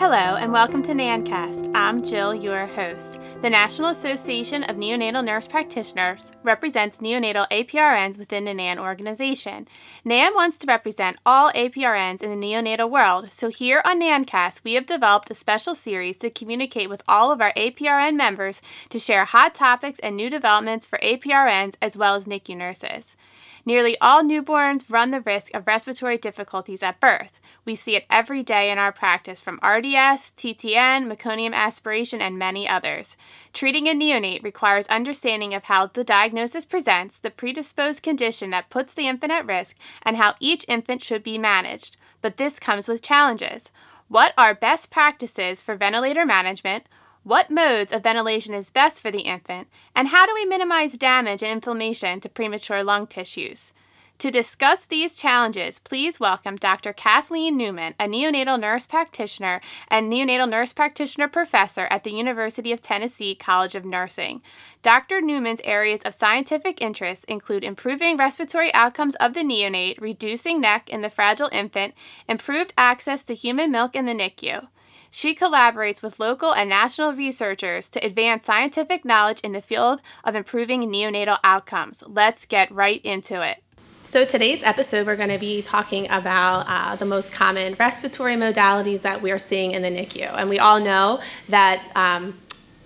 Hello, and welcome to NANNcast. I'm Jill, your host. The National Association of Neonatal Nurse Practitioners represents neonatal APRNs within the NANN organization. NANN wants to represent all APRNs in the neonatal world, so here on NANNcast, we have developed a special series to communicate with all of our APRN members to share hot topics and new developments for APRNs as well as NICU nurses. Nearly all newborns run the risk of respiratory difficulties at birth. We see it every day in our practice from RDS, TTN, meconium aspiration, and many others. Treating a neonate requires understanding of how the diagnosis presents, the predisposed condition that puts the infant at risk, and how each infant should be managed. But this comes with challenges. What are best practices for ventilator management? What modes of ventilation is best for the infant? And how do we minimize damage and inflammation to premature lung tissues? To discuss these challenges, please welcome Dr. Kathleen Newnam, a neonatal nurse practitioner and neonatal nurse practitioner professor at the University of Tennessee College of Nursing. Dr. Newnam's areas of scientific interest include improving respiratory outcomes of the neonate, reducing NEC in the fragile infant, improved access to human milk in the NICU. She collaborates with local and national researchers to advance scientific knowledge in the field of improving neonatal outcomes. Let's get right into it. So, today's episode, we're going to be talking about uh, the most common respiratory modalities that we are seeing in the NICU. And we all know that. Um,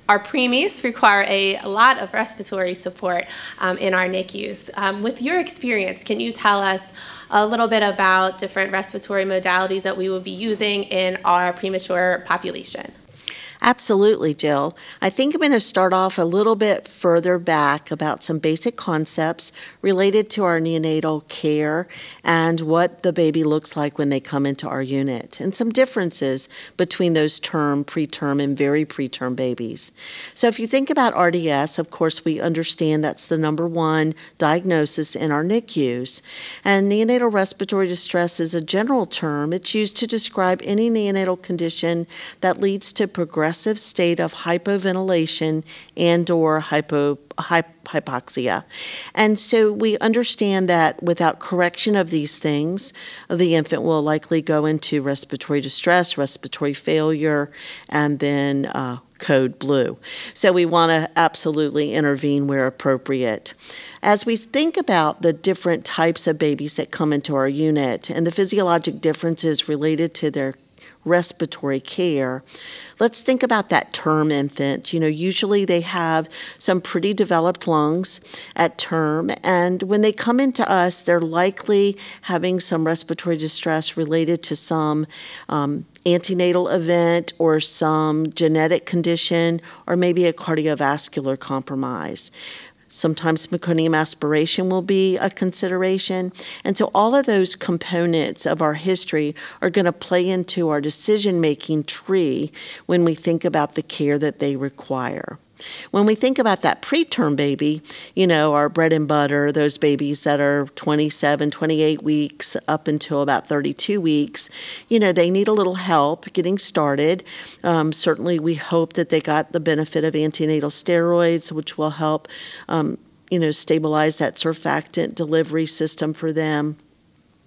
our preemies require a, a, lot of respiratory support um, in our NICUs. Um, with your experience, can you tell us a little bit about different respiratory modalities that we will be using in our premature population? Absolutely, Jill. I think I'm going to start off a little bit further back about some basic concepts related to our neonatal care and what the baby looks like when they come into our unit, and some differences between those term, preterm, and very preterm babies. So, if you think about RDS, of course, we understand that's the number one diagnosis in our NICUs. And neonatal respiratory distress is a general term, it's used to describe any neonatal condition that leads to progressive progressive state of hypoventilation and or hypo, hypoxia. And so we understand that without correction of these things, the infant will likely go into respiratory distress, respiratory failure, and then uh, code blue. So we want to absolutely intervene where appropriate. As we think about the different types of babies that come into our unit and the physiologic differences related to their respiratory care. Let's think about that term infant. You know, usually they have some pretty developed lungs at term, and when they come into us, they're likely having some respiratory distress related to some. Um, antenatal event or some genetic condition or maybe a cardiovascular compromise. Sometimes meconium aspiration will be a consideration. And so all of those components of our history are going to play into our decision making tree when we think about the care that they require. When we think about that preterm baby, you know, our bread and butter, those babies that are 27, 28 weeks up until about 32 weeks, you know, they need a little help getting started. Um, certainly, we hope that they got the benefit of antenatal steroids, which will help, um, you know, stabilize that surfactant delivery system for them.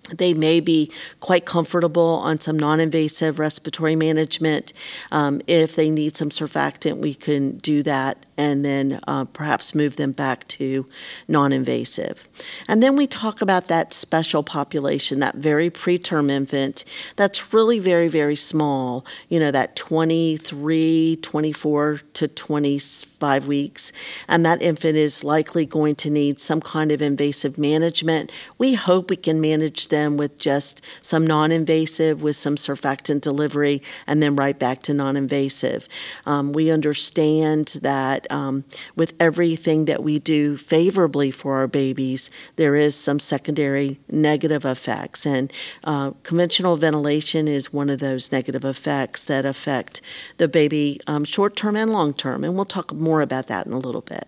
They may be quite comfortable on some non invasive respiratory management. Um, if they need some surfactant, we can do that and then uh, perhaps move them back to non invasive. And then we talk about that special population, that very preterm infant that's really very, very small, you know, that 23, 24 to 25 weeks. And that infant is likely going to need some kind of invasive management. We hope we can manage them with just some non invasive, with some surfactant delivery, and then right back to non invasive. Um, we understand that um, with everything that we do favorably for our babies, there is some secondary negative effects. And uh, conventional ventilation is one of those negative effects that affect the baby um, short term and long term. And we'll talk more about that in a little bit.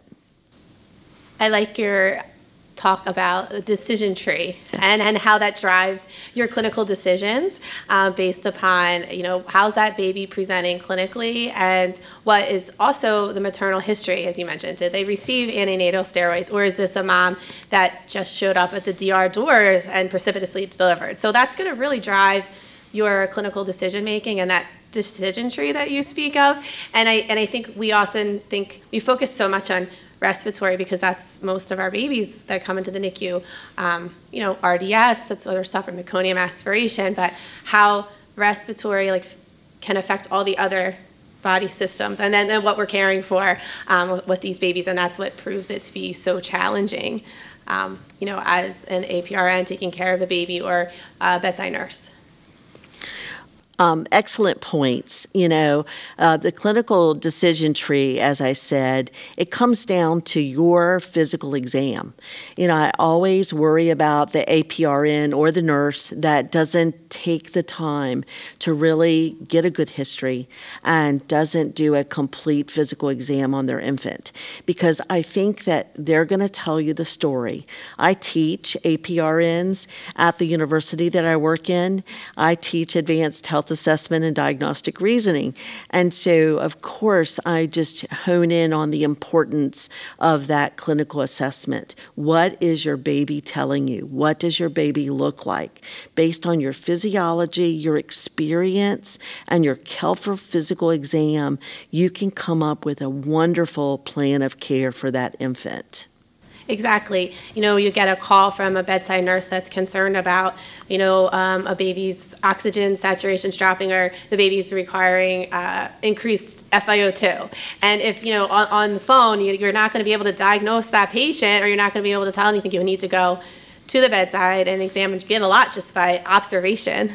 I like your talk about a decision tree and, and how that drives your clinical decisions uh, based upon, you know, how's that baby presenting clinically and what is also the maternal history, as you mentioned. Did they receive antenatal steroids or is this a mom that just showed up at the DR doors and precipitously delivered? So that's going to really drive your clinical decision making and that decision tree that you speak of. And I, and I think we often think we focus so much on respiratory because that's most of our babies that come into the NICU. Um, you know, RDS, that's other stuff from meconium aspiration, but how respiratory like can affect all the other body systems and then, then what we're caring for um, with these babies and that's what proves it to be so challenging um, you know as an aprn taking care of a baby or a bedside nurse um, excellent points. You know, uh, the clinical decision tree, as I said, it comes down to your physical exam. You know, I always worry about the APRN or the nurse that doesn't take the time to really get a good history and doesn't do a complete physical exam on their infant because I think that they're going to tell you the story. I teach APRNs at the university that I work in, I teach advanced health assessment and diagnostic reasoning. And so, of course, I just hone in on the importance of that clinical assessment. What is your baby telling you? What does your baby look like? Based on your physiology, your experience, and your Kelfer physical exam, you can come up with a wonderful plan of care for that infant. Exactly. You know, you get a call from a bedside nurse that's concerned about, you know, um, a baby's oxygen saturations dropping or the baby's requiring uh, increased FiO2. And if, you know, on, on the phone, you, you're not going to be able to diagnose that patient or you're not going to be able to tell anything, you need to go to the bedside and examine. You get a lot just by observation.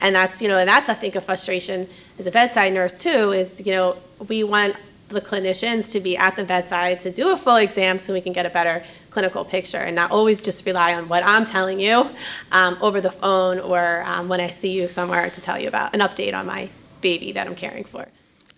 And that's, you know, and that's, I think, a frustration as a bedside nurse, too, is, you know, we want the clinicians to be at the bedside to do a full exam so we can get a better clinical picture and not always just rely on what I'm telling you um, over the phone or um, when I see you somewhere to tell you about an update on my baby that I'm caring for.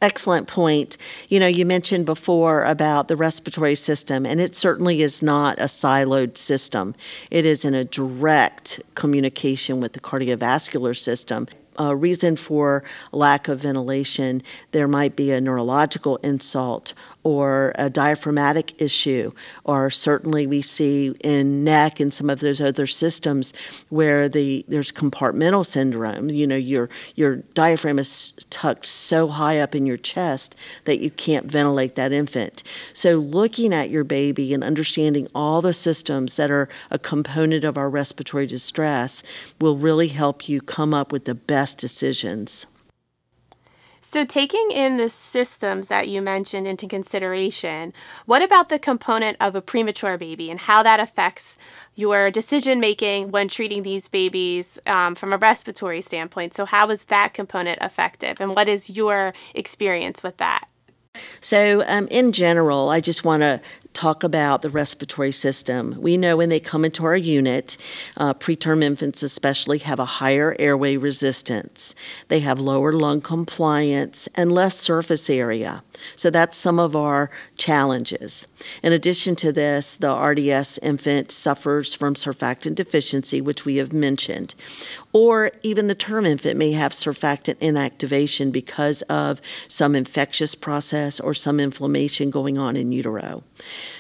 Excellent point. You know, you mentioned before about the respiratory system, and it certainly is not a siloed system. It is in a direct communication with the cardiovascular system a reason for lack of ventilation, there might be a neurological insult or a diaphragmatic issue, or certainly we see in NEC and some of those other systems where the there's compartmental syndrome. You know, your your diaphragm is tucked so high up in your chest that you can't ventilate that infant. So looking at your baby and understanding all the systems that are a component of our respiratory distress will really help you come up with the best decisions. So, taking in the systems that you mentioned into consideration, what about the component of a premature baby and how that affects your decision making when treating these babies um, from a respiratory standpoint? So, how is that component effective, and what is your experience with that? So, um, in general, I just want to talk about the respiratory system. We know when they come into our unit, uh, preterm infants especially have a higher airway resistance. They have lower lung compliance and less surface area. So that's some of our challenges. In addition to this, the RDS infant suffers from surfactant deficiency, which we have mentioned, or even the term infant may have surfactant inactivation because of some infectious process or some inflammation going on in utero.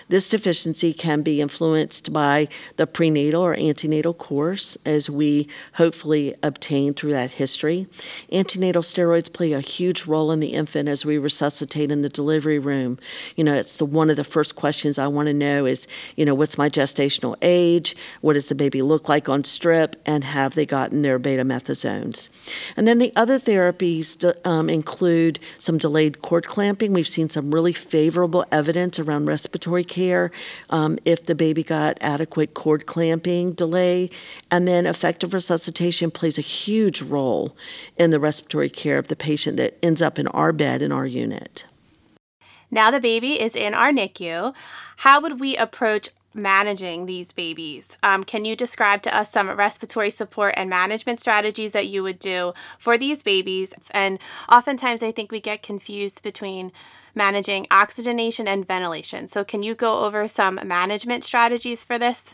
This deficiency can be influenced by the prenatal or antenatal course, as we hopefully obtain through that history. Antenatal steroids play a huge role in the infant as we resuscitate in the delivery room. You know, it's the one of the first questions I want to know is, you know, what's my gestational age? What does the baby look like on strip? And have they gotten their betamethasones? And then the other therapies um, include some delayed cord clamping. We've seen some really favorable evidence around respiratory care care um, if the baby got adequate cord clamping delay. And then effective resuscitation plays a huge role in the respiratory care of the patient that ends up in our bed in our unit. Now the baby is in our NICU. How would we approach managing these babies. Um, can you describe to us some respiratory support and management strategies that you would do for these babies? And oftentimes, I think we get confused between managing oxygenation and ventilation. So, can you go over some management strategies for this?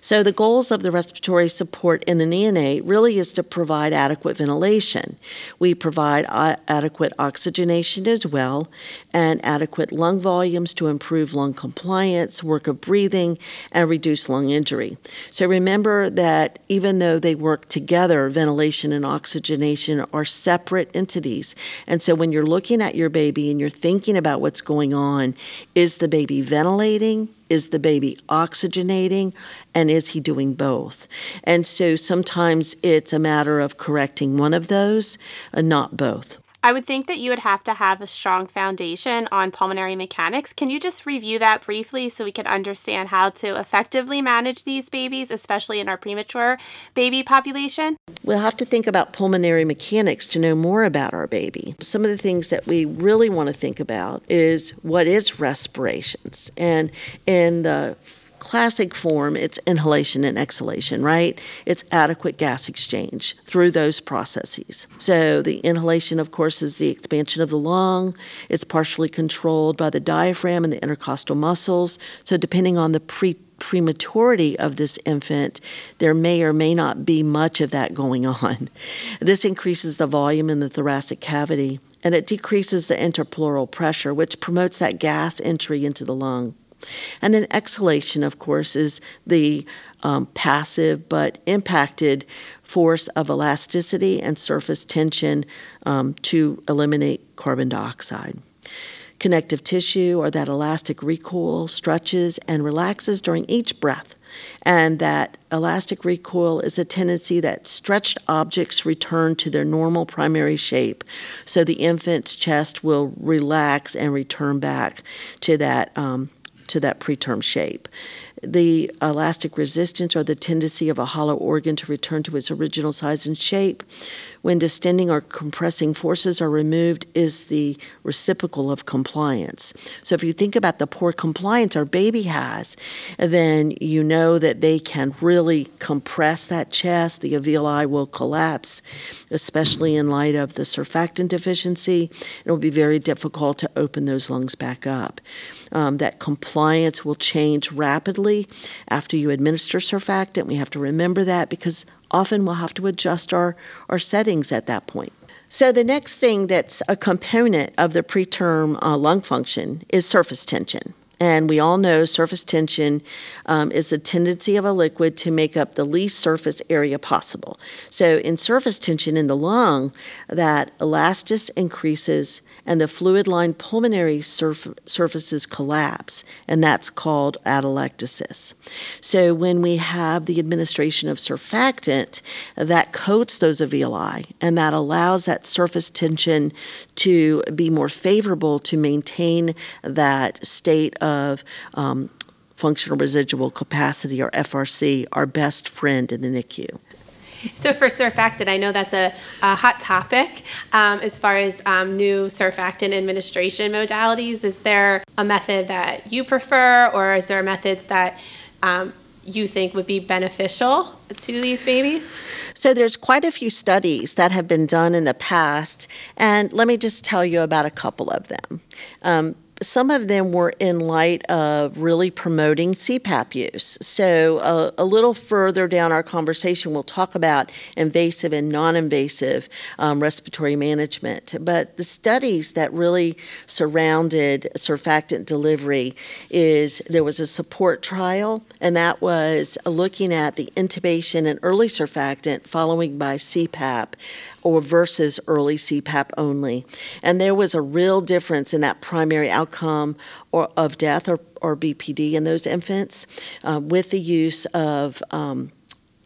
So, the goals of the respiratory support in the neonate really is to provide adequate ventilation. We provide uh, adequate oxygenation as well, and adequate lung volumes to improve lung compliance, work of breathing, and reduce lung injury. So, remember that even though they work together, ventilation and oxygenation are separate entities. And so, when you're looking at your baby and you're thinking about what's going on, is the baby ventilating? Is the baby oxygenating? And is he doing both? And so sometimes it's a matter of correcting one of those, and not both. I would think that you would have to have a strong foundation on pulmonary mechanics. Can you just review that briefly so we can understand how to effectively manage these babies, especially in our premature baby population? We'll have to think about pulmonary mechanics to know more about our baby. Some of the things that we really want to think about is what is respirations. And in the classic form, it's inhalation and exhalation, right? It's adequate gas exchange through those processes. So, the inhalation, of course, is the expansion of the lung. It's partially controlled by the diaphragm and the intercostal muscles. So, depending on the pre prematurity of this infant, there may or may not be much of that going on. This increases the volume in the thoracic cavity and it decreases the interpleural pressure, which promotes that gas entry into the lung. And then exhalation, of course, is the um, passive but impacted force of elasticity and surface tension um, to eliminate carbon dioxide. Connective tissue, or that elastic recoil, stretches and relaxes during each breath. And that elastic recoil is a tendency that stretched objects return to their normal primary shape. So the infant's chest will relax and return back to that um, to that preterm shape. The elastic resistance or the tendency of a hollow organ to return to its original size and shape when distending or compressing forces are removed is the reciprocal of compliance. So if you think about the poor compliance our baby has, then you know that they can really compress that chest. The alveoli will collapse, especially in light of the surfactant deficiency. It will be very difficult to open those lungs back up. Um, that compliance will change rapidly after you administer surfactant. We have to remember that because often we'll have to adjust our, our settings at that point. So, the next thing that's a component of the preterm uh, lung function is surface tension. And we all know surface tension um, is the tendency of a liquid to make up the least surface area possible. So, in surface tension in the lung, that elastance increases and the fluid lined pulmonary surf- surfaces collapse, and that's called atelectasis. So, when we have the administration of surfactant, that coats those alveoli and that allows that surface tension to be more favorable to maintain that state of um, functional residual capacity, or FRC, our best friend in the NICU. So for surfactant, I know that's a, a hot topic um, as far as um, new surfactant administration modalities. Is there a method that you prefer, or is there methods that um, you think would be beneficial to these babies? So there's quite a few studies that have been done in the past, and let me just tell you about a couple of them. Um, some of them were in light of really promoting CPAP use. So, uh, a little further down our conversation, we'll talk about invasive and non invasive um, respiratory management. But the studies that really surrounded surfactant delivery is there was a support trial, and that was looking at the intubation and early surfactant following by CPAP or versus early CPAP only. And there was a real difference in that primary outcome or of death or, or BPD in those infants uh, with the use of um,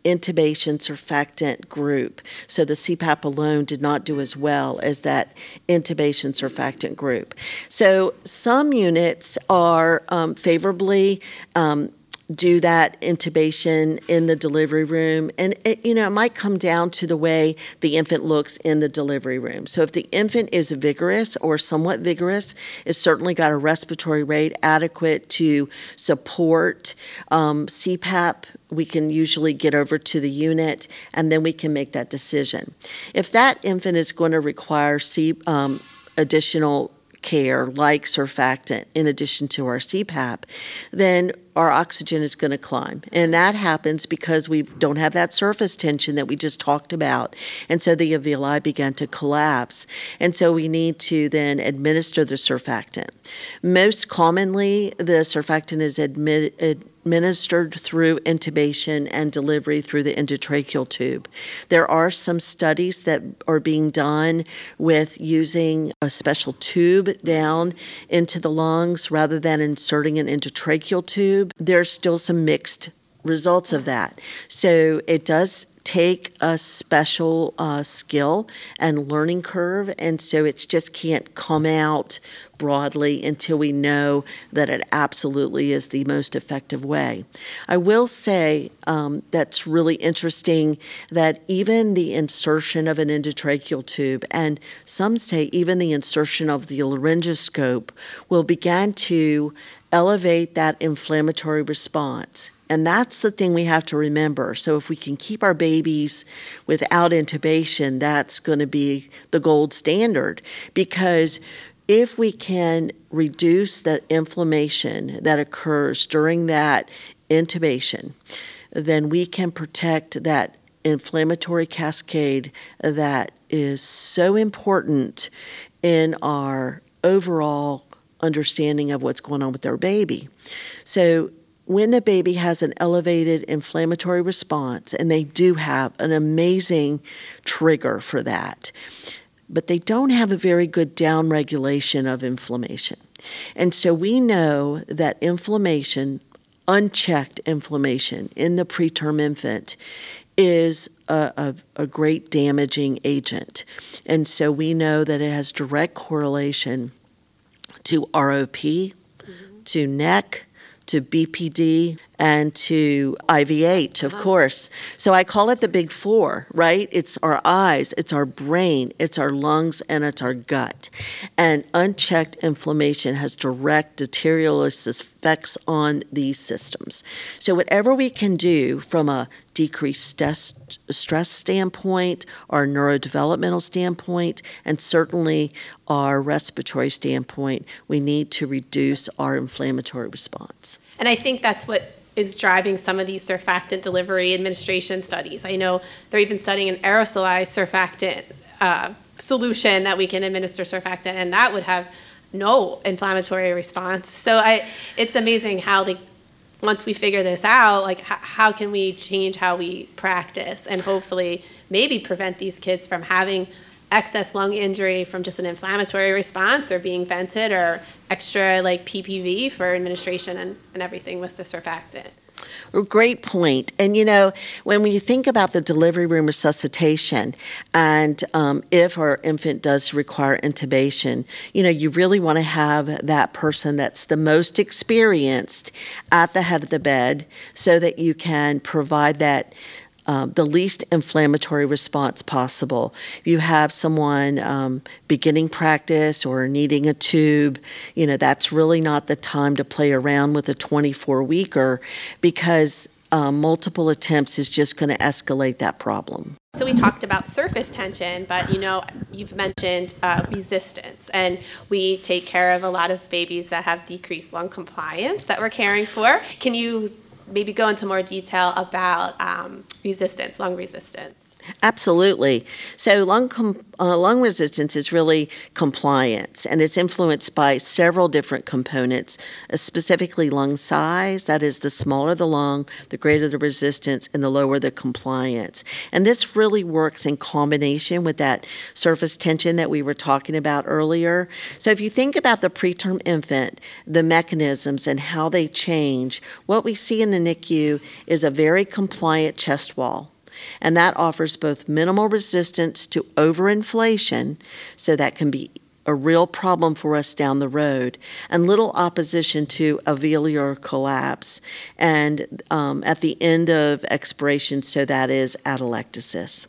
intubation surfactant group. So the CPAP alone did not do as well as that intubation surfactant group. So some units are um, favorably um, do that intubation in the delivery room. And it, you know it might come down to the way the infant looks in the delivery room. So if the infant is vigorous or somewhat vigorous it's certainly got a respiratory rate adequate to support um, cpap we can usually get over to the unit and then we can make that decision. If that infant is going to require C, um, additional care like surfactant in addition to our CPAP, then our oxygen is going to climb. And that happens because we don't have that surface tension that we just talked about. And so the alveoli began to collapse. And so we need to then administer the surfactant. Most commonly, the surfactant is admitted administered through intubation and delivery through the endotracheal tube. There are some studies that are being done with using a special tube down into the lungs rather than inserting an endotracheal tube. There's still some mixed results of that. So it does take a special uh, skill and learning curve, and so it just can't come out broadly until we know that it absolutely is the most effective way. I will say um, that's really interesting that even the insertion of an endotracheal tube, and some say even the insertion of the laryngoscope, will begin to elevate that inflammatory response. And that's the thing we have to remember. So, if we can keep our babies without intubation, that's going to be the gold standard because if we can reduce the inflammation that occurs during that intubation, then we can protect that inflammatory cascade that is so important in our overall understanding of what's going on with their baby. So, when the baby has an elevated inflammatory response, and they do have an amazing trigger for that, but they don't have a very good downregulation of inflammation. And so we know that inflammation, unchecked inflammation in the preterm infant, is a, a, a, great damaging agent. And so we know that it has direct correlation to ROP, mm-hmm. to NEC, to BPD and to IVH, of uh-huh. course. So I call it the big four, right? It's our eyes, it's our brain, it's our lungs, and it's our gut. And unchecked inflammation has direct deleterious effects on these systems. So whatever we can do from a decreased stress, stress standpoint, our neurodevelopmental standpoint, and certainly our respiratory standpoint, we need to reduce our inflammatory response. And I think that's what is driving some of these surfactant delivery administration studies. I know they're even studying an aerosolized surfactant uh, solution that we can administer surfactant, and that would have no inflammatory response. So I, it's amazing how they, once we figure this out, like h- how can we change how we practice and hopefully maybe prevent these kids from having excess lung injury from just an inflammatory response or being vented or extra like PPV for administration and, and everything with the surfactant. Great point. And you know, when you think about the delivery room resuscitation, and um, if our infant does require intubation, you know, you really want to have that person that's the most experienced at the head of the bed so that you can provide that um, the least inflammatory response possible. If you have someone um, beginning practice or needing a tube, you know, that's really not the time to play around with a 24 weeker because um, multiple attempts is just going to escalate that problem. So we talked about surface tension, but you know, you've mentioned uh, resistance, and we take care of a lot of babies that have decreased lung compliance that we're caring for. Can you maybe go into more detail about um, resistance, lung resistance. Absolutely. So, lung, com- uh, lung resistance is really compliance, and it's influenced by several different components, uh, specifically lung size. That is, the smaller the lung, the greater the resistance, and the lower the compliance. And this really works in combination with that surface tension that we were talking about earlier. So, if you think about the preterm infant, the mechanisms and how they change, what we see in the NICU is a very compliant chest wall. And that offers both minimal resistance to overinflation, so that can be a real problem for us down the road, and little opposition to alveolar collapse. And um, at the end of expiration, so that is atelectasis.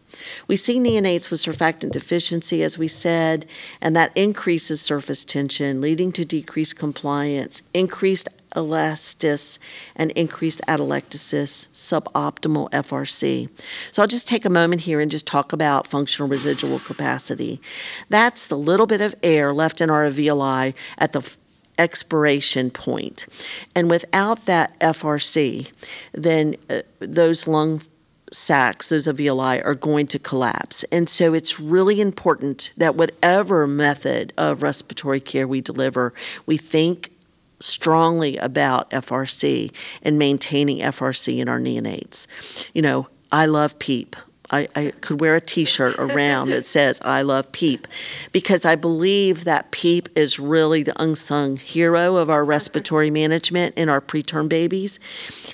We see neonates with surfactant deficiency, as we said, and that increases surface tension, leading to decreased compliance, increased elastance and increased atelectasis, suboptimal FRC. So I'll just take a moment here and just talk about functional residual capacity. That's the little bit of air left in our alveoli at the expiration point. And without that FRC, then uh, those lung sacs, those alveoli, are going to collapse. And so it's really important that whatever method of respiratory care we deliver, we think strongly about FRC and maintaining FRC in our neonates. You know, I love PEEP. I, I, could wear a T-shirt around that says "I love PEEP," because I believe that PEEP is really the unsung hero of our respiratory management in our preterm babies,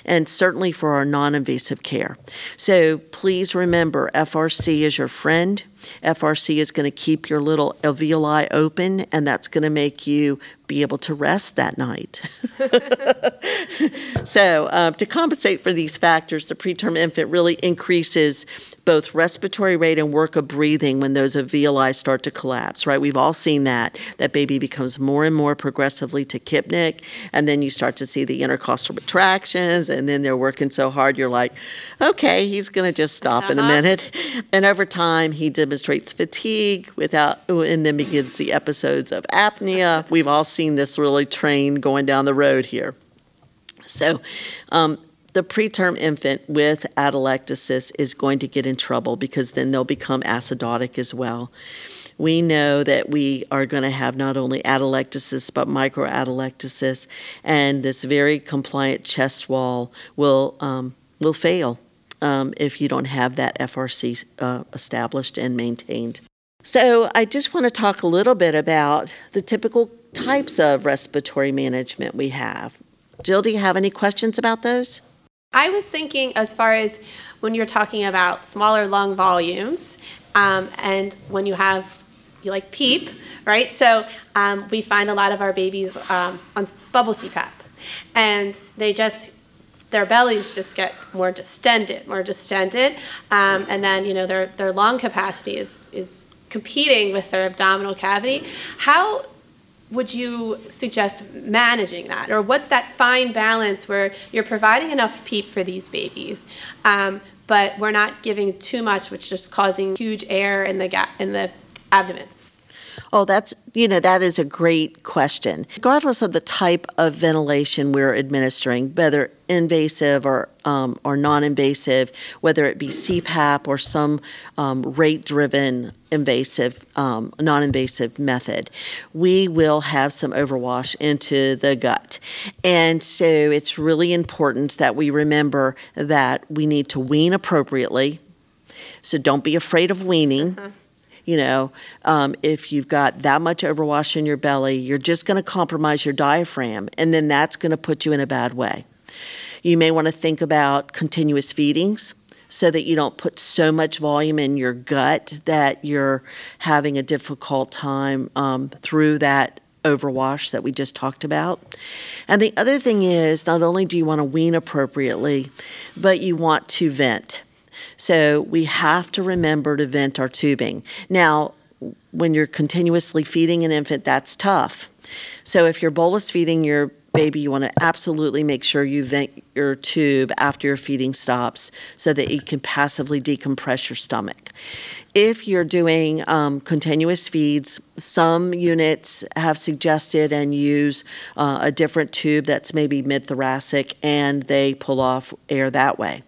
and certainly for our non-invasive care. So please remember, FRC is your friend. FRC is going to keep your little alveoli open, and that's going to make you be able to rest that night. so, um, to compensate for these factors, the preterm infant really increases both respiratory rate and work of breathing when those alveoli start to collapse, right? We've all seen that. That baby becomes more and more progressively tachypneic, and then you start to see the intercostal retractions, and then they're working so hard, you're like, okay, he's going to just stop uh-huh. in a uh-huh. minute. And over time, he demonstrates fatigue without, and then begins the episodes of apnea. We've all seen this really train going down the road here. So, um, the preterm infant with atelectasis is going to get in trouble because then they'll become acidotic as well. We know that we are going to have not only atelectasis but microatelectasis, and this very compliant chest wall will um, will fail um, if you don't have that FRC uh, established and maintained. So, I just want to talk a little bit about the typical types of respiratory management we have. Jill, do you have any questions about those? I was thinking as far as when you're talking about smaller lung volumes, um, and when you have you like PEEP, right? So um, we find a lot of our babies um, on bubble CPAP, and they just their bellies just get more distended, more distended, um, and then you know their their lung capacity is is competing with their abdominal cavity. How would you suggest managing that? Or what's that fine balance where you're providing enough PEEP for these babies, um, but we're not giving too much, which is causing huge air in the, ga- in the abdomen? Oh, that's, you know, that is a great question. Regardless of the type of ventilation we're administering, whether invasive or, um, or non invasive, whether it be CPAP or some um, rate driven invasive, um, non invasive method, we will have some overwash into the gut. And so it's really important that we remember that we need to wean appropriately. So don't be afraid of weaning. Mm-hmm you know, um, if you've got that much overwash in your belly, you're just going to compromise your diaphragm, and then that's going to put you in a bad way. You may want to think about continuous feedings so that you don't put so much volume in your gut that you're having a difficult time um, through that overwash that we just talked about. And the other thing is, not only do you want to wean appropriately, but you want to vent. So we have to remember to vent our tubing. Now, when you're continuously feeding an infant, that's tough. So if you're bolus feeding your baby, you want to absolutely make sure you vent your tube after your feeding stops so that you can passively decompress your stomach. If you're doing um, continuous feeds, some units have suggested and use uh, a different tube that's maybe mid thoracic and they pull off air that way.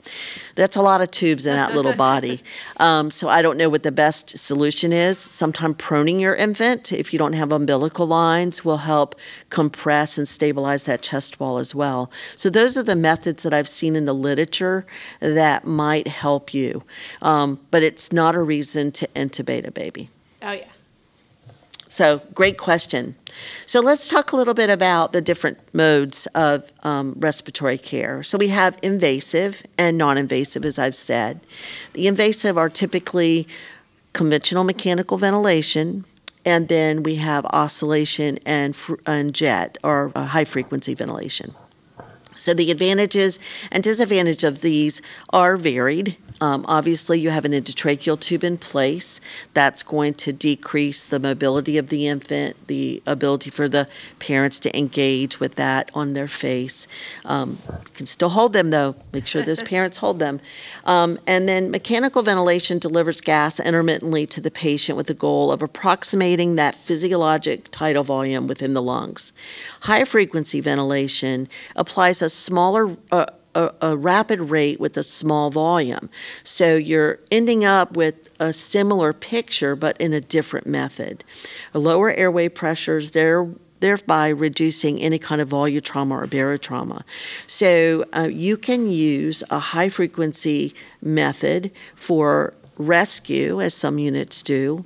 That's a lot of tubes in that little body. Um, so I don't know what the best solution is. Sometimes proning your infant, if you don't have umbilical lines, will help compress and stabilize that chest wall as well. So those are the methods that I've seen in the literature that might help you. Um, but it's not a reason to intubate a baby? Oh, yeah. So, great question. So, let's talk a little bit about the different modes of um, respiratory care. So, we have invasive and non invasive, as I've said. The invasive are typically conventional mechanical ventilation, and then we have oscillation and, and jet or high frequency ventilation. So the advantages and disadvantages of these are varied. Um, obviously, you have an endotracheal tube in place. That's going to decrease the mobility of the infant, the ability for the parents to engage with that on their face. Um, you can still hold them, though. Make sure those parents hold them. Um, and then mechanical ventilation delivers gas intermittently to the patient with the goal of approximating that physiologic tidal volume within the lungs. High frequency ventilation applies a smaller uh, a, a, rapid rate with a small volume. So you're ending up with a similar picture, but in a different method. A lower airway pressures, they're thereby reducing any kind of volume trauma or barotrauma. So uh, you can use a high frequency method for rescue, as some units do.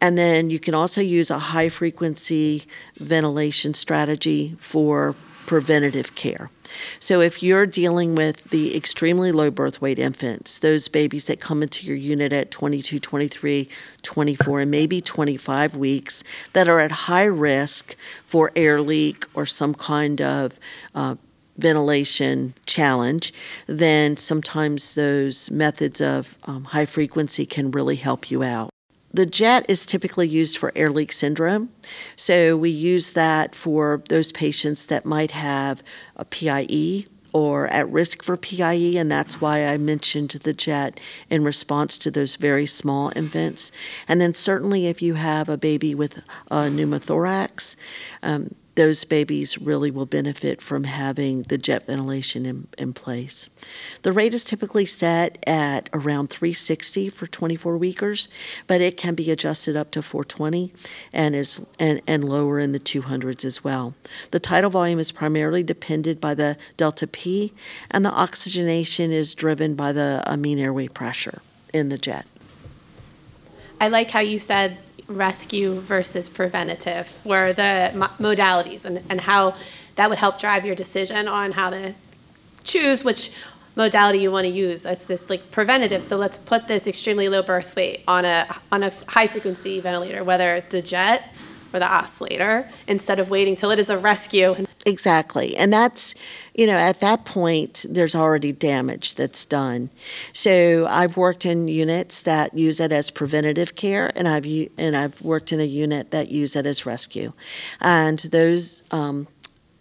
And then you can also use a high frequency ventilation strategy for preventative care. So if you're dealing with the extremely low birth weight infants, those babies that come into your unit at 22, 23, 24, and maybe 25 weeks that are at high risk for air leak or some kind of uh, ventilation challenge, then sometimes those methods of um, high frequency can really help you out. The jet is typically used for air leak syndrome. So we use that for those patients that might have a PIE or at risk for PIE, and that's why I mentioned the jet in response to those very small infants. And then, certainly, if you have a baby with a pneumothorax, um, those babies really will benefit from having the jet ventilation in, in place. The rate is typically set at around 360 for 24 weekers, but it can be adjusted up to 420 and is and, and lower in the 200s as well. The tidal volume is primarily dependent by the delta P, and the oxygenation is driven by the mean airway pressure in the jet. I like how you said rescue versus preventative were the modalities and, and how that would help drive your decision on how to choose which modality you want to use. It's this like preventative. So let's put this extremely low birth weight on a on a high frequency ventilator, whether the jet or the oscillator, instead of waiting till it is a rescue. Exactly. And that's, you know, at that point, there's already damage that's done. So I've worked in units that use it as preventative care, and I've, and I've worked in a unit that use it as rescue. And those, um,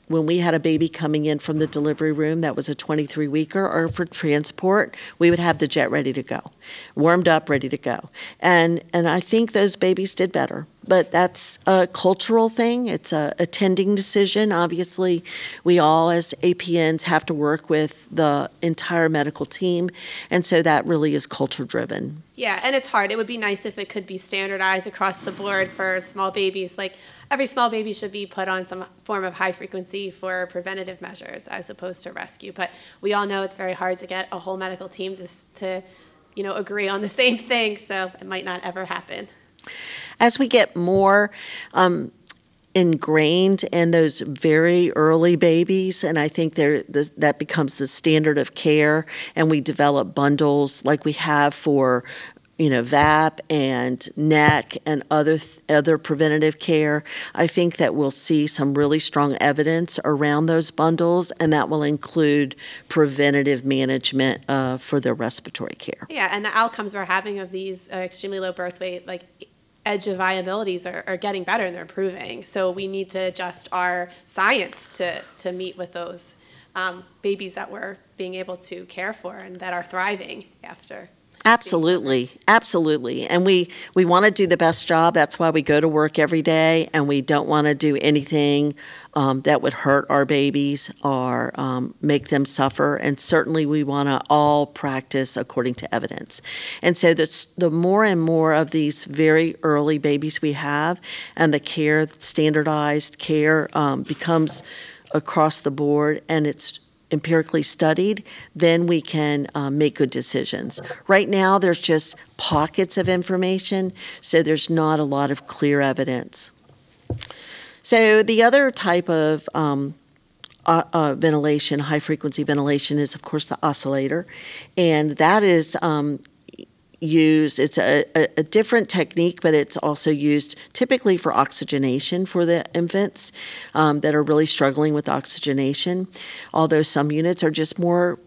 when we had a baby coming in from the delivery room that was a 23 weeker or for transport, we would have the jet ready to go, warmed up, ready to go. And and I think those babies did better. But that's a cultural thing. It's a attending decision. Obviously, we all as APNs have to work with the entire medical team, and so that really is culture driven. Yeah, and it's hard. It would be nice if it could be standardized across the board for small babies. Like every small baby should be put on some form of high frequency for preventative measures as opposed to rescue. But we all know it's very hard to get a whole medical team to, to you know, agree on the same thing, so it might not ever happen. As we get more um, ingrained in those very early babies, and I think that becomes the standard of care. And we develop bundles like we have for you know, VAP and NEC and other other preventative care. I think that we'll see some really strong evidence around those bundles, and that will include preventative management uh, for their respiratory care. Yeah, and the outcomes we're having of these uh, extremely low birth weight, like edge of viabilities, are, are getting better and they're improving. So we need to adjust our science to to meet with those um, babies that we're being able to care for and that are thriving after. Absolutely, absolutely. And we we want to do the best job. That's why we go to work every day, and we don't want to do anything um, that would hurt our babies or um, make them suffer. And certainly, we want to all practice according to evidence. And so, the the more and more of these very early babies we have, and the care, standardized care, um, becomes across the board, and it's empirically studied, then we can um, make good decisions. Right now, there's just pockets of information, so there's not a lot of clear evidence. So, the other type of um, uh, uh, ventilation, high frequency ventilation, is of course the oscillator, and that is um, used, it's a, a, a, different technique, but it's also used typically for oxygenation for the infants um, that are really struggling with oxygenation. Although some units are just more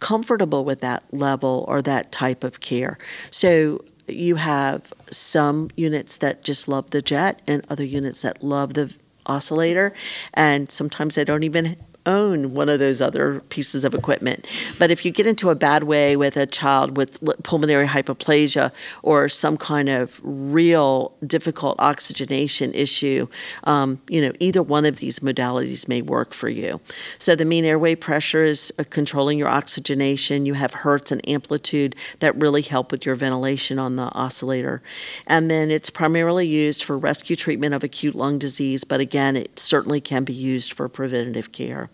comfortable with that level or that type of care. So you have some units that just love the jet and other units that love the oscillator and sometimes they don't even own one of those other pieces of equipment. But if you get into a bad way with a child with pulmonary hypoplasia or some kind of real difficult oxygenation issue, um, you know, either one of these modalities may work for you. So the mean airway pressure is uh, controlling your oxygenation. You have hertz and amplitude that really help with your ventilation on the oscillator. And then it's primarily used for rescue treatment of acute lung disease, but again, it certainly can be used for preventative care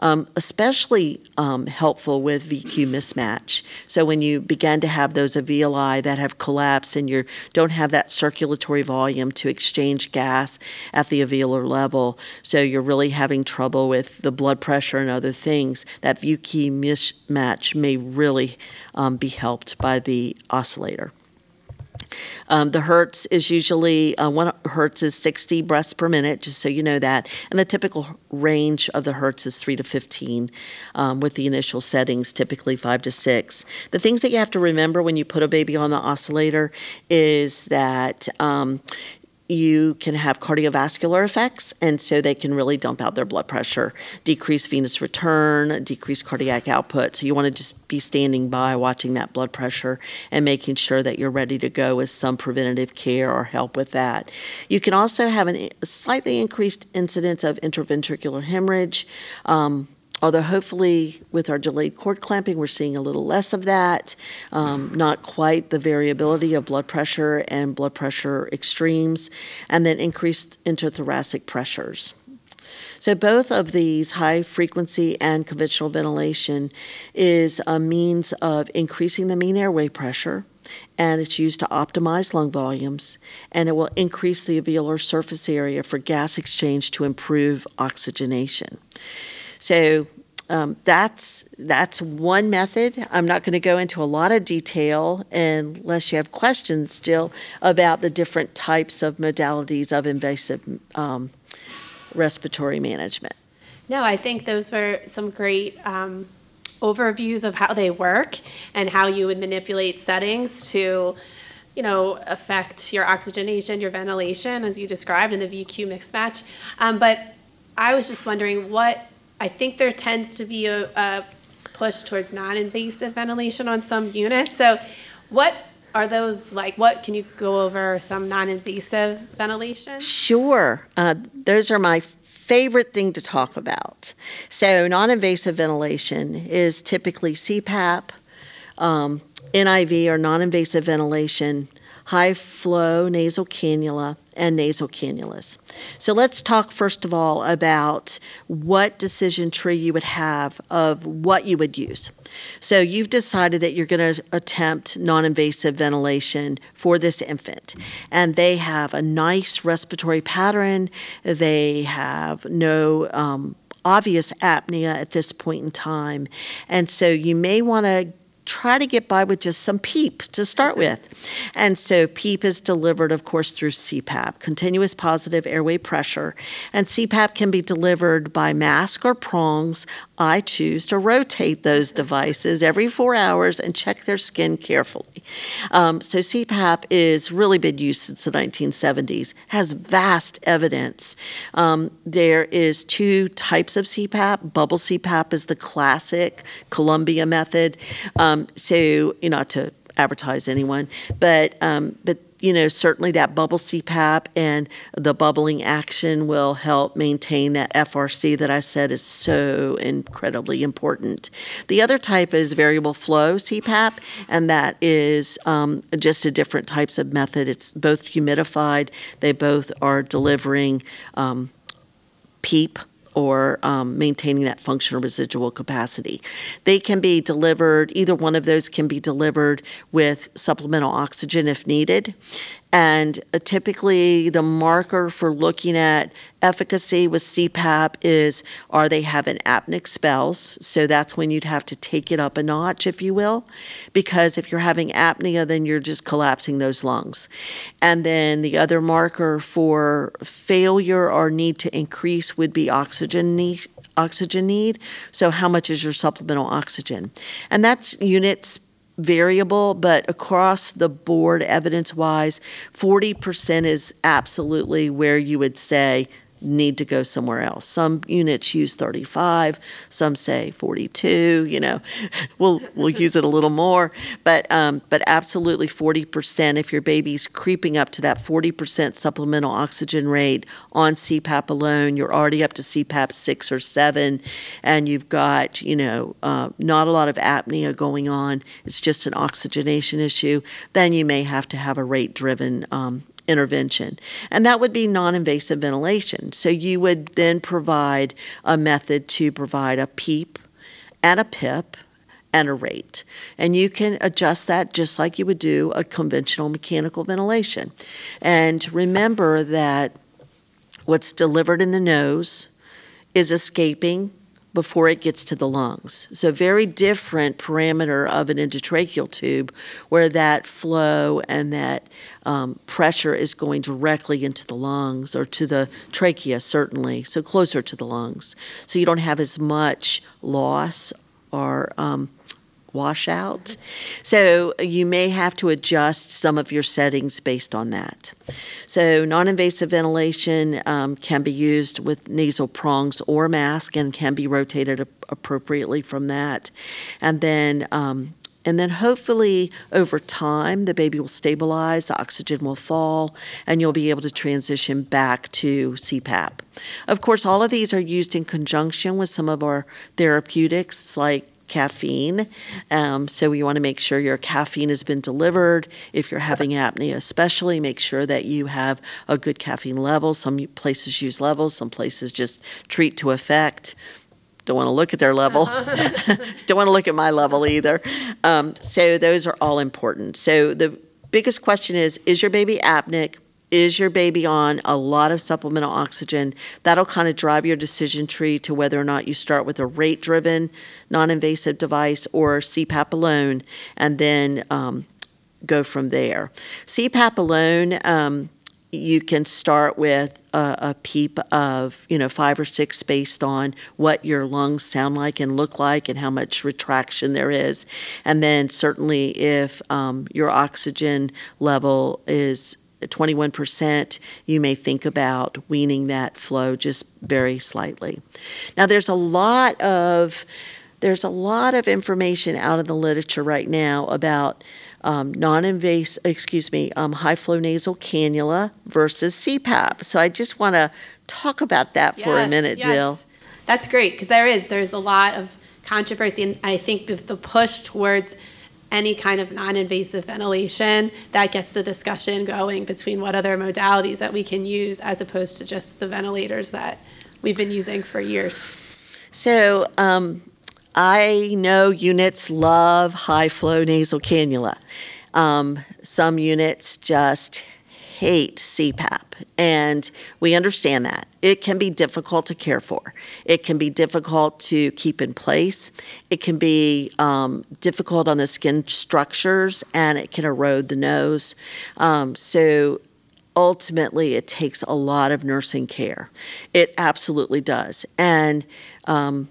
um, especially um, helpful with VQ mismatch. So when you begin to have those alveoli that have collapsed and you don't have that circulatory volume to exchange gas at the alveolar level, so you're really having trouble with the blood pressure and other things, that VQ mismatch may really um, be helped by the oscillator. Um, the hertz is usually uh, one hertz is 60 breaths per minute, just so you know that. And the typical range of the hertz is 3 to 15, um, with the initial settings typically 5 to 6. The things that you have to remember when you put a baby on the oscillator is that um, you can have cardiovascular effects, and so they can really dump out their blood pressure, decrease venous return, decrease cardiac output. So you want to just be standing by watching that blood pressure and making sure that you're ready to go with some preventative care or help with that. You can also have a slightly increased incidence of intraventricular hemorrhage. Um, although hopefully with our delayed cord clamping we're seeing a little less of that. Um, not quite the variability of blood pressure and blood pressure extremes and then increased intrathoracic pressures. So both of these high frequency and conventional ventilation is a means of increasing the mean airway pressure and it's used to optimize lung volumes and it will increase the alveolar surface area for gas exchange to improve oxygenation so um, that's that's one method. I'm not going to go into a lot of detail unless you have questions, Jill, about the different types of modalities of invasive um, respiratory management. No, I think those were some great um, overviews of how they work and how you would manipulate settings to you know, affect your oxygenation, your ventilation, as you described in the VQ mismatch. Um, but I was just wondering what I think there tends to be a, a push towards non-invasive ventilation on some units. So, what are those like? What can you go over some non-invasive ventilation? Sure, uh, those are my favorite thing to talk about. So, non-invasive ventilation is typically CPAP, um, NIV or non-invasive ventilation, high flow nasal cannula, and nasal cannulas. So let's talk first of all about what decision tree you would have of what you would use. So you've decided that you're going to attempt non invasive ventilation for this infant, and they have a nice respiratory pattern, they have no um, obvious apnea at this point in time. And so you may want to try to get by with just some PEEP to start with. And so PEEP is delivered, of course, through CPAP, continuous positive airway pressure. And CPAP can be delivered by mask or prongs. I choose to rotate those devices every four hours and check their skin carefully. Um, so CPAP is really been used since the 1970s, has vast evidence. Um, there is two types of CPAP. Bubble CPAP is the classic Columbia method. Um, so, you know, not to advertise anyone, but um, but you know, certainly that bubble CPAP and the bubbling action will help maintain that FRC that I said is so incredibly important. The other type is variable flow CPAP, and that is um, just a different types of method. It's both humidified. They both are delivering um, PEEP or um, maintaining that functional residual capacity. They can be delivered, either one of those can be delivered with supplemental oxygen if needed. And uh, typically, the marker for looking at efficacy with CPAP is are they having apneic spells? So that's when you'd have to take it up a notch, if you will, because if you're having apnea, then you're just collapsing those lungs. And then the other marker for failure or need to increase would be oxygen need oxygen need. So, how much is your supplemental oxygen? And that's units variable, but across the board, evidence wise, 40% is absolutely where you would say need to go somewhere else. Some units use 35, some say 42, you know. We'll we'll use it a little more, but um, but absolutely 40% if your baby's creeping up to that 40% supplemental oxygen rate on CPAP alone, you're already up to CPAP 6 or 7 and you've got, you know, uh, not a lot of apnea going on. It's just an oxygenation issue, then you may have to have a rate driven um, intervention. And that would be non invasive ventilation. So you would then provide a method to provide a PEEP and a PIP and a rate. And you can adjust that just like you would do a conventional mechanical ventilation. And remember that what's delivered in the nose is escaping before it gets to the lungs. So, very different parameter of an endotracheal tube where that flow and that um, pressure is going directly into the lungs or to the trachea, certainly, so closer to the lungs. So, you don't have as much loss or um, washout. So you may have to adjust some of your settings based on that. So non-invasive ventilation um, can be used with nasal prongs or mask and can be rotated appropriately from that. And then um, and then hopefully over time, the baby will stabilize, the oxygen will fall, and you'll be able to transition back to CPAP. Of course, all of these are used in conjunction with some of our therapeutics like caffeine. Um, so you want to make sure your caffeine has been delivered. If you're having apnea, especially, make sure that you have a good caffeine level. Some places use levels, some places just treat to effect. Don't want to look at their level. Don't want to look at my level either. Um, so those are all important. So the biggest question is: Is your baby apneic? Is your baby on a lot of supplemental oxygen? That'll kind of drive your decision tree to whether or not you start with a rate driven non invasive device or CPAP alone and then um, go from there. CPAP alone, um, you can start with a, a, PEEP of you know five or six based on what your lungs sound like and look like and how much retraction there is, and then certainly if um, your oxygen level is 21%, you may think about weaning that flow just very slightly. Now, there's a lot of there's a lot of information out in the literature right now about um, non-invasive, excuse me, um, high flow nasal cannula versus CPAP. So I just want to talk about that yes, for a minute, yes. Jill. That's great because there is there's a lot of controversy, and I think the push towards any kind of non-invasive ventilation that gets the discussion going between what other modalities that we can use as opposed to just the ventilators that we've been using for years. So um, I know units love high flow nasal cannula. Um, some units just hate CPAP, and we understand that. It can be difficult to care for. It can be difficult to keep in place. It can be um, difficult on the skin structures, and it can erode the nose. Um, so ultimately it takes a lot of nursing care. It absolutely does. And um,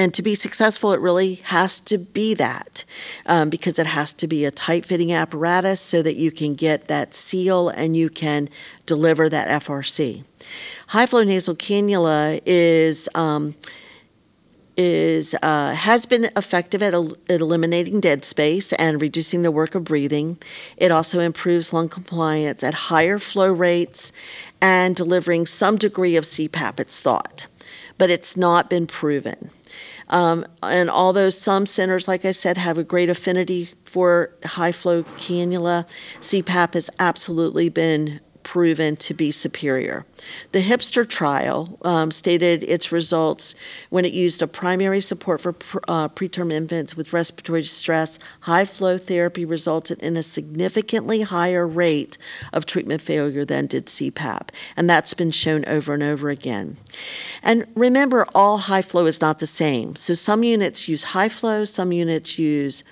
and to be successful, it really has to be that um, because it has to be a tight fitting apparatus so that you can get that seal and you can deliver that FRC. High flow nasal cannula is. Um, is uh, has been effective at, el- at, eliminating dead space and reducing the work of breathing. It also improves lung compliance at higher flow rates and delivering some degree of CPAP. It's thought, but it's not been proven. Um, and although some centers, like I said, have a great affinity for high flow cannula, CPAP has absolutely been proven to be superior. The HIPSTER trial um, stated its results when it used a primary support for pr- uh, preterm infants with respiratory distress. High flow therapy resulted in a significantly higher rate of treatment failure than did CPAP, and that's been shown over and over again. And remember, all high flow is not the same. So some units use high flow, some units use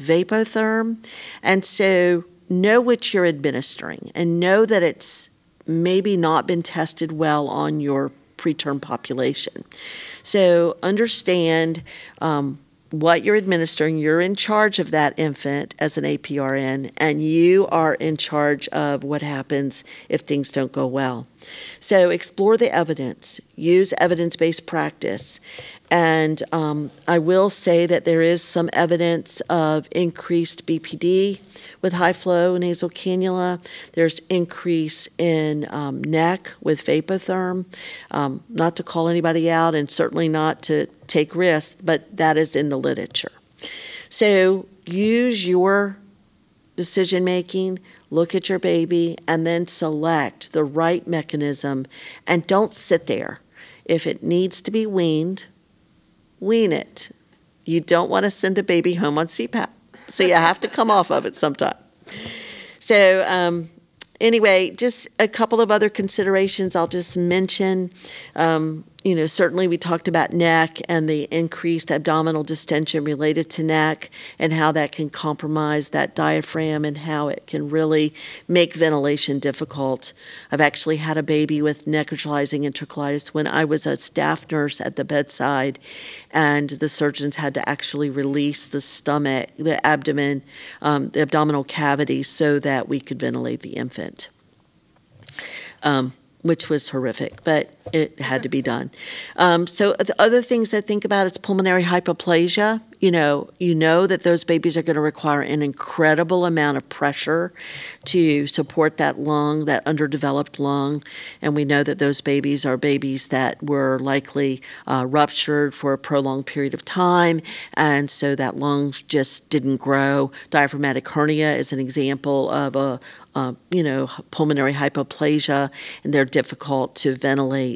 Vapotherm, and so know what you're administering and know that it's maybe not been tested well on your preterm population. So understand um, what you're administering. You're in charge of that infant as an APRN, and you are in charge of what happens if things don't go well. So explore the evidence, use evidence based practice, and um, I will say that there is some evidence of increased BPD with high flow nasal cannula. There's increase in um, NEC with Vapotherm. Um, not to call anybody out and certainly not to take risks, but that is in the literature. So use your decision making, look at your baby, and then select the right mechanism and don't sit there. If it needs to be weaned, wean it. You don't want to send a baby home on CPAP, so you have to come off of it sometime. So, um, anyway, just a couple of other considerations I'll just mention. Um, you know, certainly we talked about NEC and the increased abdominal distension related to NEC and how that can compromise that diaphragm and how it can really make ventilation difficult. I've actually had a baby with necrotizing enterocolitis when I was a staff nurse at the bedside, and the surgeons had to actually release the stomach, the abdomen, um, the abdominal cavity so that we could ventilate the infant. Um, which was horrific, but it had to be done. Um, so the other things to think about is pulmonary hypoplasia. You know, you know that those babies are going to require an incredible amount of pressure to support that lung, that underdeveloped lung, and we know that those babies are babies that were likely uh, ruptured for a prolonged period of time, and so that lung just didn't grow. Diaphragmatic hernia is an example of a, uh, you know, pulmonary hypoplasia, and they're difficult to ventilate.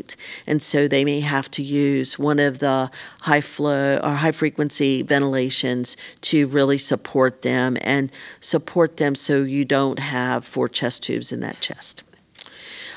And so they may have to use one of the high flow or high frequency ventilations to really support them and support them so you don't have four chest tubes in that chest.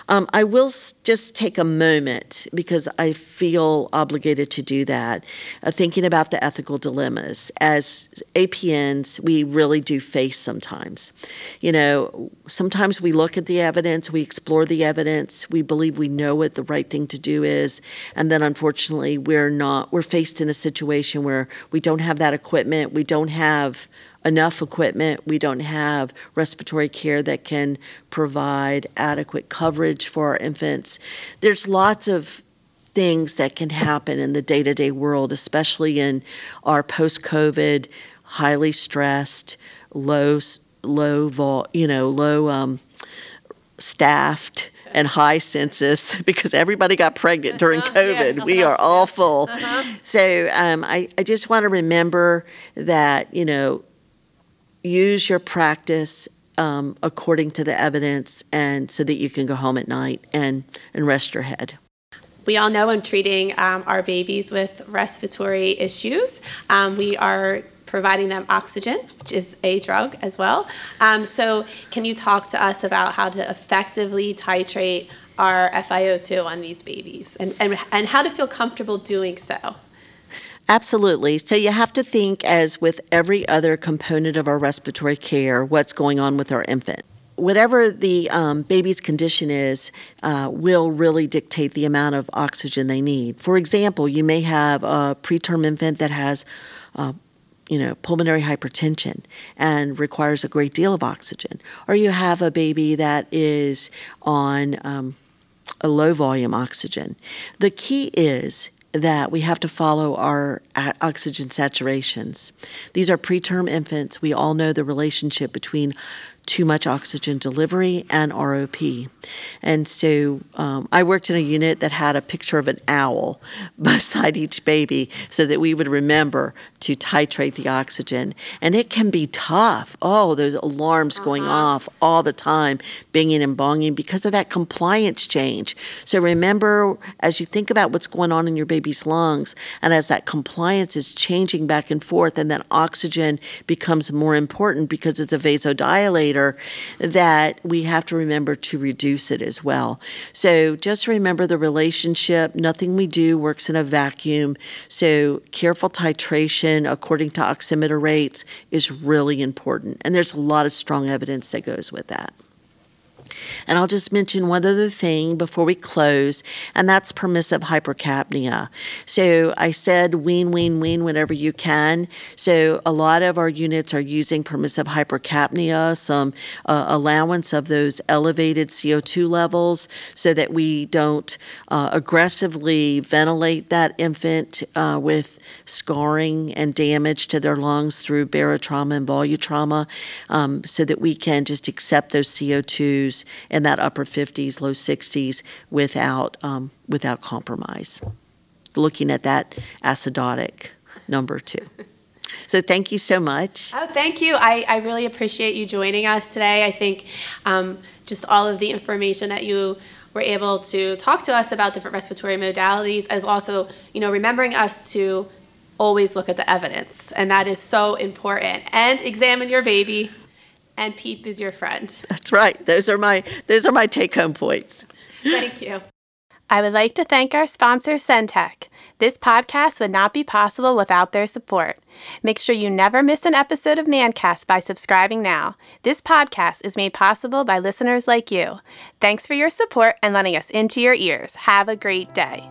Um, I will just take a moment because I feel obligated to do that, uh, thinking about the ethical dilemmas. As APNs, we really do face sometimes. You know, sometimes we look at the evidence, we explore the evidence, we believe we know what the right thing to do is, and then unfortunately, we're not, we're faced in a situation where we don't have that equipment, we don't have enough equipment. We don't have respiratory care that can provide adequate coverage for our infants. There's lots of things that can happen in the day to day world, especially in our post COVID, highly stressed, low, low, vol, you know, low um, staffed and high census because everybody got pregnant during uh-huh. COVID. Yeah. We are all full. Uh-huh. So um, I, I just want to remember that, you know, use your practice um, according to the evidence and so that you can go home at night and, and rest your head. We all know I'm treating um, our babies with respiratory issues. Um, we are providing them oxygen, which is a drug as well. Um, so, can you talk to us about how to effectively titrate our FiO2 on these babies and, and, and how to feel comfortable doing so? Absolutely. So you have to think, as with every other component of our respiratory care, what's going on with our infant. Whatever the um, baby's condition is, uh, will really dictate the amount of oxygen they need. For example, you may have a preterm infant that has uh, you know, pulmonary hypertension and requires a great deal of oxygen. Or you have a baby that is on um, a low volume oxygen. The key is that we have to follow our oxygen saturations. These are preterm infants. We all know the relationship between too much oxygen delivery and ROP. And so um, I worked in a unit that had a picture of an owl beside each baby so that we would remember to titrate the oxygen. And it can be tough. Oh, those alarms uh-huh. going off all the time, binging and bonging because of that compliance change. So remember, as you think about what's going on in your baby's lungs, and as that compliance is changing back and forth, and that oxygen becomes more important because it's a vasodilator, that we have to remember to reduce it as well. So just remember the relationship. Nothing we do works in a vacuum. So careful titration according to oximeter rates is really important. And there's a lot of strong evidence that goes with that. And I'll just mention one other thing before we close, and that's permissive hypercapnia. So I said wean, wean, wean whenever you can. So a lot of our units are using permissive hypercapnia, some uh, allowance of those elevated CO2 levels so that we don't uh, aggressively ventilate that infant uh, with scarring and damage to their lungs through barotrauma and volutrauma um, so that we can just accept those CO2s in that upper 50s, low 60s without, um, without compromise. Looking at that acidotic number too. So thank you so much. Oh, thank you. I, I really appreciate you joining us today. I think um, just all of the information that you were able to talk to us about different respiratory modalities as also, you know, remembering us to always look at the evidence. And that is so important. And examine your baby and PEEP is your friend. That's right. Those are my those are my take home points. Thank you. I would like to thank our sponsor, Sentec. This podcast would not be possible without their support. Make sure you never miss an episode of NANNcast by subscribing now. This podcast is made possible by listeners like you. Thanks for your support and letting us into your ears. Have a great day.